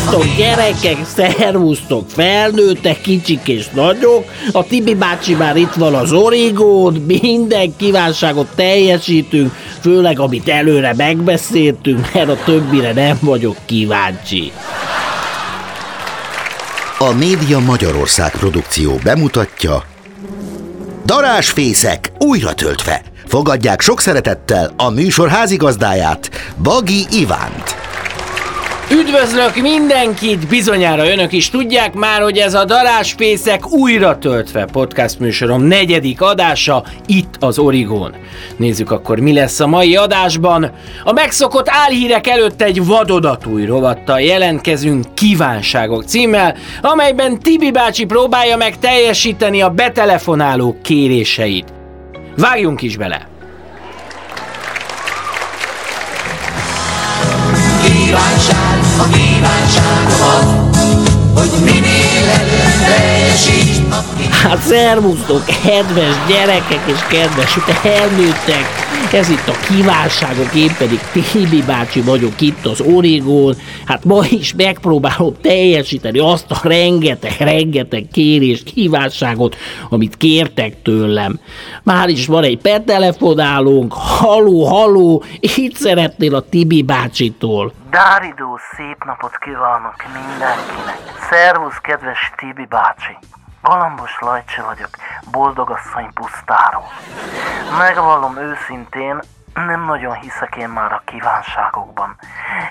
Szervusztok gyerekek, szervusztok felnőttek, kicsik és nagyok. A Tibi bácsi már itt van az origón, minden kívánságot teljesítünk, főleg amit előre megbeszéltünk, mert a többire nem vagyok kíváncsi. A Média Magyarország produkció bemutatja Darásfészek újra töltve. Fogadják sok szeretettel a műsor házigazdáját, Bagi Ivánt. Üdvözlök mindenkit! Bizonyára önök is tudják már, hogy ez a Darásfészek újra töltve podcast műsorom negyedik adása itt az Origón. Nézzük akkor, mi lesz a mai adásban. A megszokott álhírek előtt egy vadodatúj rovattal jelentkezünk Kívánságok címmel, amelyben Tibi bácsi próbálja meg teljesíteni a betelefonálók kéréseit. Vágjunk is bele! Kívánságomat, hogy minél előbb teljesíts a Hát szervusztok, kedves gyerekek és kedves felnőttek! Ez itt a kívánságok, én pedig Tibi bácsi vagyok itt az Origón. Hát ma is megpróbálom teljesíteni azt a rengeteg, rengeteg kérés, kívánságot, amit kértek tőlem. Már is van egy petelefonálónk, haló, haló, itt szeretnél a Tibi bácsitól. Dáridó szép napot kívánok mindenkinek! Szervusz, kedves Tibi bácsi! Galambos Lajcsi vagyok, boldogasszony pusztáról. Megvallom őszintén, nem nagyon hiszek én már a kívánságokban.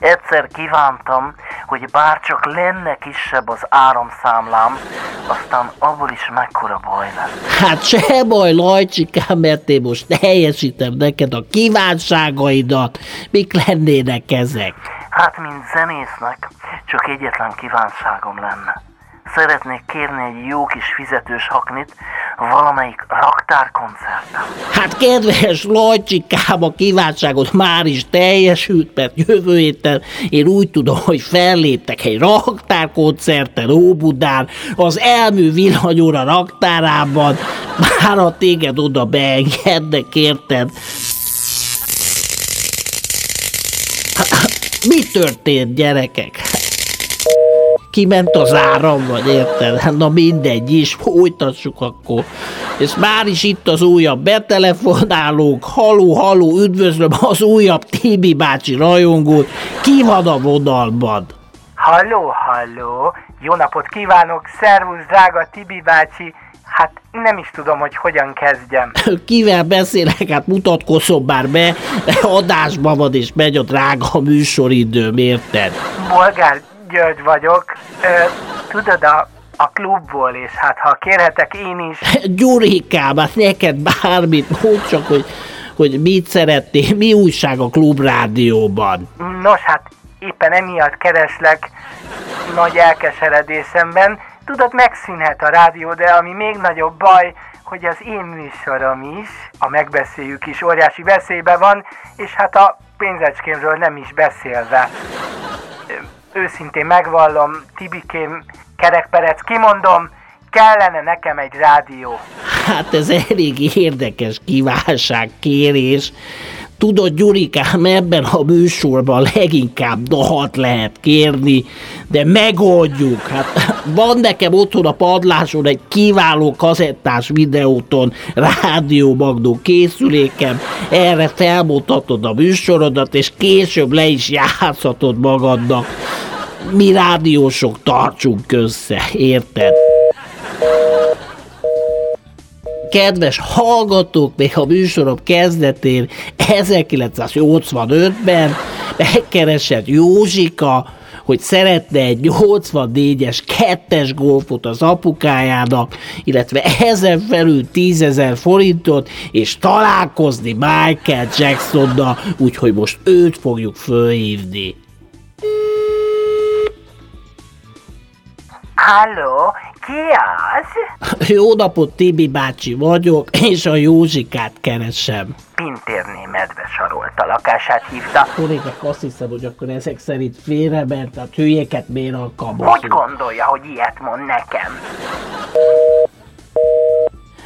Egyszer kívántam, hogy bárcsak lenne kisebb az áramszámlám, aztán abból is mekkora baj lesz. Hát se baj, Lajcsikám, mert én most teljesítem neked a kívánságaidat. Mik lennének ezek? Hát, mint zenésznek, csak egyetlen kívánságom lenne. Szeretnék kérni egy jó kis fizetős haknit valamelyik raktárkoncerten. Hát kedves Lajcsikám, a kívánságot már is teljesült, mert jövő héten én úgy tudom, hogy felléptek egy raktárkoncerten Óbudán, az elmű villanyóra raktárában, már a téged oda beengednek, érted? Mi történt, gyerekek? Kiment az áram, vagy érted? Na mindegy is, folytassuk akkor. És már is itt az újabb betelefonálók, haló, haló, üdvözlöm az újabb Tibi bácsi rajongót, ki van a vonalban? Halló, halló! Jó napot kívánok! Szervusz, drága Tibi bácsi! Hát nem is tudom, hogy hogyan kezdjem. Kivel beszélek, hát mutatkozzon már be, adásban van és megy a drága műsoridőm, érted? Bolgár György vagyok. Ö, tudod, a, a klubból, és hát ha kérhetek én is, Gyurikám, hát neked bármit, mondd csak, hogy, hogy mit szeretnél, mi újság a klubrádióban. nos hát éppen emiatt kereslek nagy elkeseredésemben. Tudod, megszűnhet a rádió, de ami még nagyobb baj, hogy az én műsorom is, a megbeszéljük is óriási veszélybe van, és hát a pénzecskémről nem is beszélve. Őszintén megvallom, Tibikém, kerekperec, kimondom, kellene nekem egy rádió. Hát ez elég érdekes kívánság, kérés. Tudod, Gyurikám, ebben a műsorban leginkább dahat lehet kérni, de megoldjuk. Hát van nekem otthon a padláson egy kiváló kazettás videóton rádiómagnó készülékem, erre felmutatod a műsorodat, és később le is játszhatod magadnak. Mi rádiósok tartsunk össze, érted? kedves hallgatók, még a műsorom kezdetén 1985-ben megkeresett Józsika, hogy szeretne egy 84-es kettes golfot az apukájának, illetve ezen felül 10 ezer forintot, és találkozni Michael Jacksonnal, úgyhogy most őt fogjuk fölhívni. Halló, ki az? Jó napot, Tibi bácsi vagyok, és a Józsikát keresem. Pintérné medve sarolta lakását hívta. Kollégák, azt hiszem, hogy akkor ezek szerint félrement, tehát hülyéket miért alkalmazunk. Hogy gondolja, hogy ilyet mond nekem?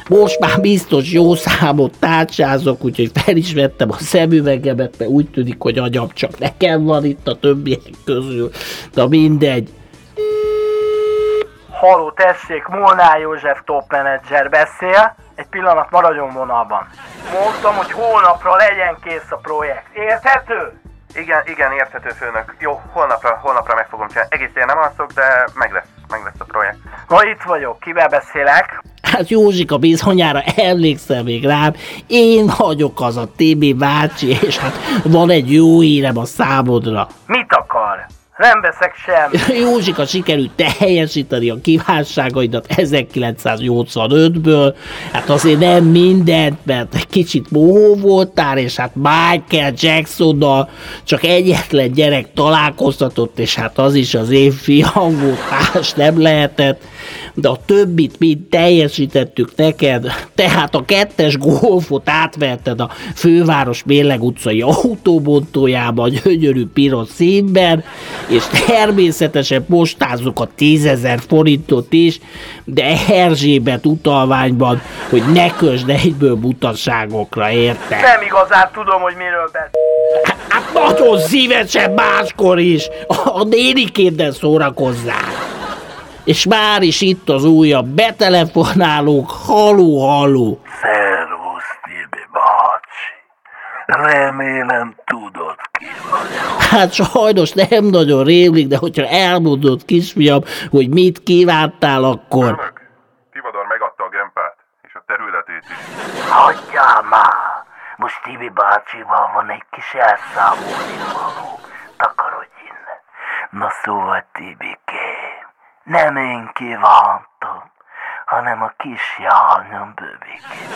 Most már biztos jó számot tárcsázok, úgyhogy fel is vettem a szemüvegemet, mert úgy tűnik, hogy agyam csak nekem van itt a többiek közül. De mindegy. Haló, tessék, Molnár József top menedzser beszél. Egy pillanat maradjon vonalban. Mondtam, hogy holnapra legyen kész a projekt. Érthető? Igen, igen, érthető főnök. Jó, holnapra, holnapra meg fogom csinálni. Egész éjjel nem alszok, de meg lesz, meg lesz a projekt. Ma itt vagyok, kivel beszélek? Hát Józsika bizonyára emlékszel még rám, én vagyok az a TB bácsi, és hát van egy jó hírem a számodra. Mit akar? Nem veszek sem. Józsika sikerült teljesíteni a kívánságaidat 1985-ből, hát azért nem mindent, mert egy kicsit mohó voltál, és hát Michael Jacksonnal csak egyetlen gyerek találkoztatott, és hát az is az én fiam volt, más nem lehetett, de a többit mind teljesítettük neked, tehát a kettes golfot átverted a főváros Mérleg utcai autóbontójába, a gyönyörű piros színben, és természetesen postázzuk a tízezer forintot is, de Erzsébet utalványban, hogy ne közd egyből mutasságokra, érte? Nem igazán tudom, hogy miről beszél. Hát nagyon szívesen máskor is, a nénikéddel szórakozzál. És már is itt az újabb betelefonálók, haló, haló. Szervusz, Tibi bácsi. Remélem tudod ki vagyok. Hát sajnos nem nagyon rémlik, de hogyha elmondod kisfiam, hogy mit kívántál, akkor... Főnök, Tivadar megadta a gempát, és a területét is. Hagyjál már! Most Tibi bácsival van egy kis elszámolni való. Takarodj innen. Na szóval, Tibikém, nem én kívántam, hanem a kis járnyom bőbikém.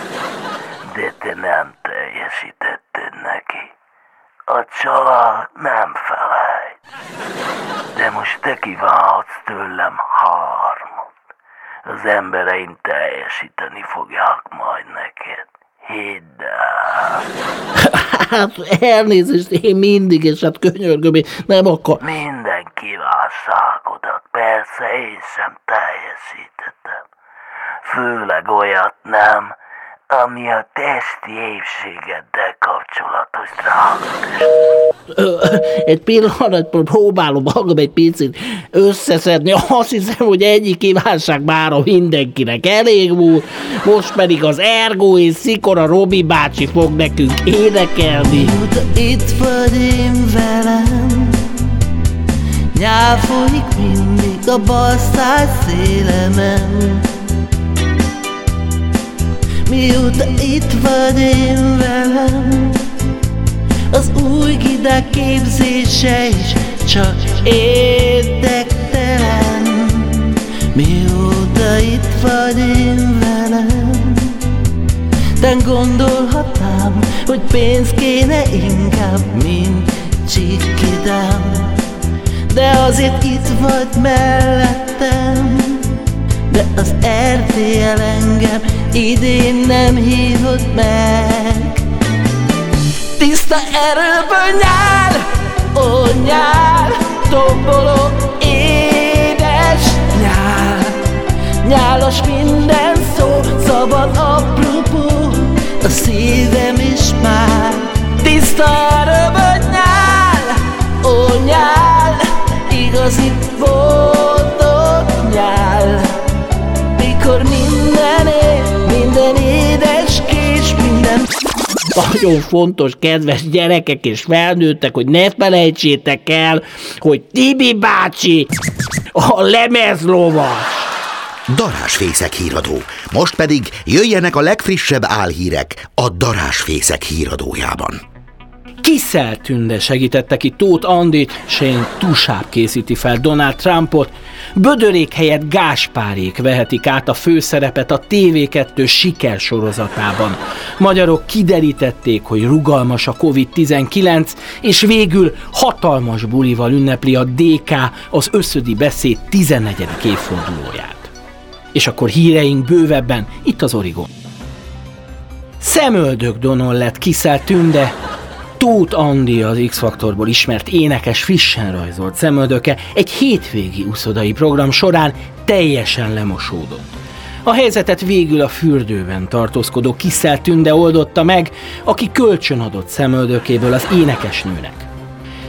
De te nem teljesítetted neki. A család nem felejt. De most te kívánhatsz tőlem hármat. Az embereim teljesíteni fogják majd neked. Hidd el. Hát elnézést, én mindig, és hát könyörgöm, én nem akar... Kívánságodat persze én sem teljesítettem. Főleg olyat nem, ami a testi épségeddel kapcsolatos drága Egy pillanat, próbálom magam egy picit összeszedni. Azt hiszem, hogy ennyi kívánság már a mindenkinek elég volt. Most pedig az Ergo és Szikora Robi bácsi fog nekünk énekelni. Itt vagy én velem Nyár folyik mindig a balszáj szélemen. Mióta itt vagy én velem Az új gidák képzése is csak érdektelen Mióta itt vagy én velem de gondolhatnám, hogy pénz kéne inkább, mint csikidám De azért itt vagy mellettem. De az RTL engem idén nem hívott meg. Tiszta erőből nyár, ó nyár Tomboló édes nyár. Nyálas minden szó, szabad apropó A szívem is már. Tiszta erőből nyár, ó nyár Igazi boldog nyár Mikor minden év, minden édes kés, minden Nagyon fontos, kedves gyerekek és felnőttek, hogy ne felejtsétek el, hogy Tibi bácsi a lemezlovas. Darásfészek híradó. Most pedig jöjjenek a legfrissebb álhírek a Darásfészek híradójában. Kiszel Tünde segítette ki Tóth Andit, Shane Tusább készíti fel Donald Trumpot, Bödörék helyett Gáspárék vehetik át a főszerepet a TV2 sikersorozatában. Magyarok kiderítették, hogy rugalmas a Covid-19, és végül hatalmas bulival ünnepli a DK az összödi beszéd 14. évfordulóját. És akkor híreink bővebben, itt az Origon. Szemöldök Donon lett Kiszel Tünde, Tóth Andi az X-Faktorból ismert énekes frissen rajzolt szemöldöke egy hétvégi uszodai program során teljesen lemosódott. A helyzetet végül a fürdőben tartózkodó Kiszel Tünde oldotta meg, aki kölcsön adott szemöldökéből az énekesnőnek.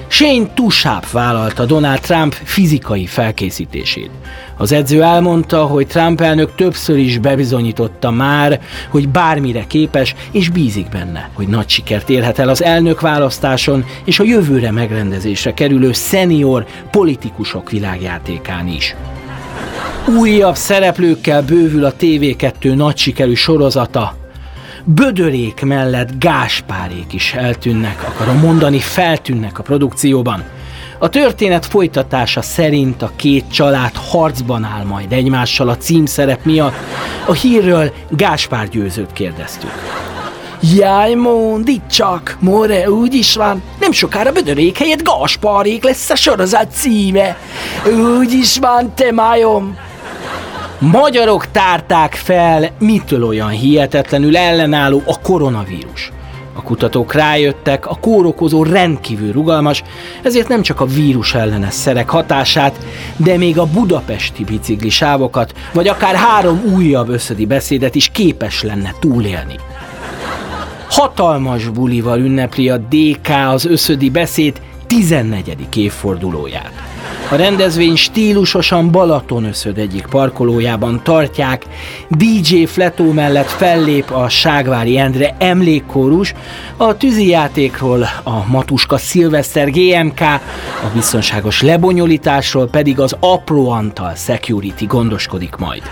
Shane Tushap vállalta Donald Trump fizikai felkészítését. Az edző elmondta, hogy Trump elnök többször is bebizonyította már, hogy bármire képes, és bízik benne, hogy nagy sikert érhet el az elnök választáson és a jövőre megrendezésre kerülő szenior politikusok világjátékán is. Újabb szereplőkkel bővül a TV2 nagy sikerű sorozata, Bödörék mellett Gáspárék is eltűnnek, akarom mondani, feltűnnek a produkcióban. A történet folytatása szerint a két család harcban áll majd egymással a címszerep miatt. A hírről Gáspár győzőt kérdeztük. Jaj, mondd itt csak, more úgy is van, nem sokára Bödörék helyett Gasparék lesz a sorozat címe. Úgy is van, te majom. Magyarok tárták fel, mitől olyan hihetetlenül ellenálló a koronavírus. A kutatók rájöttek, a kórokozó rendkívül rugalmas, ezért nem csak a vírus ellenes szerek hatását, de még a budapesti bicikli sávokat, vagy akár három újabb összödi beszédet is képes lenne túlélni. Hatalmas bulival ünnepli a DK az összödi beszéd 14. évfordulóját. A rendezvény stílusosan Balatonöszöd egyik parkolójában tartják, DJ Fletó mellett fellép a Ságvári Endre emlékkórus, a tűzijátékról a Matuska Szilveszter GMK, a biztonságos lebonyolításról pedig az Apró Antal Security gondoskodik majd.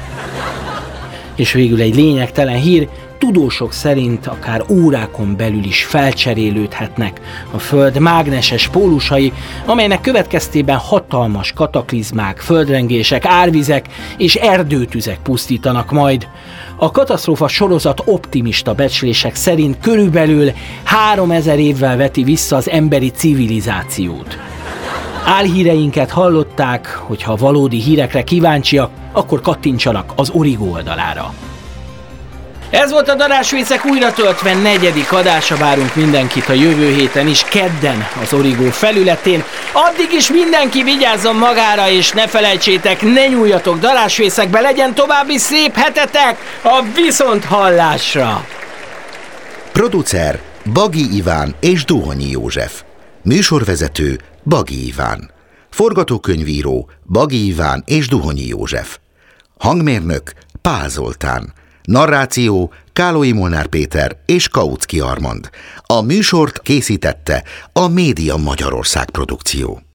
És végül egy lényegtelen hír, tudósok szerint akár órákon belül is felcserélődhetnek a Föld mágneses pólusai, amelynek következtében hatalmas kataklizmák, földrengések, árvizek és erdőtüzek pusztítanak majd. A katasztrófa sorozat optimista becslések szerint körülbelül 3000 évvel veti vissza az emberi civilizációt. Álhíreinket hallották, hogyha valódi hírekre kíváncsiak, akkor kattintsanak az Origo oldalára. Ez volt a Darásvécek újra töltve negyedik adása, várunk mindenkit a jövő héten is, kedden az Origó felületén. Addig is mindenki vigyázzon magára, és ne felejtsétek, ne nyúljatok darásvészekbe, legyen további szép hetetek a viszont hallásra! Producer Bagi Iván és Duhonyi József. Műsorvezető Bagi Iván. Forgatókönyvíró Bagi Iván és Duhonyi József. Hangmérnök Pál Zoltán. Narráció Kálói Molnár Péter és Kautsky Armand. A műsort készítette a Média Magyarország produkció.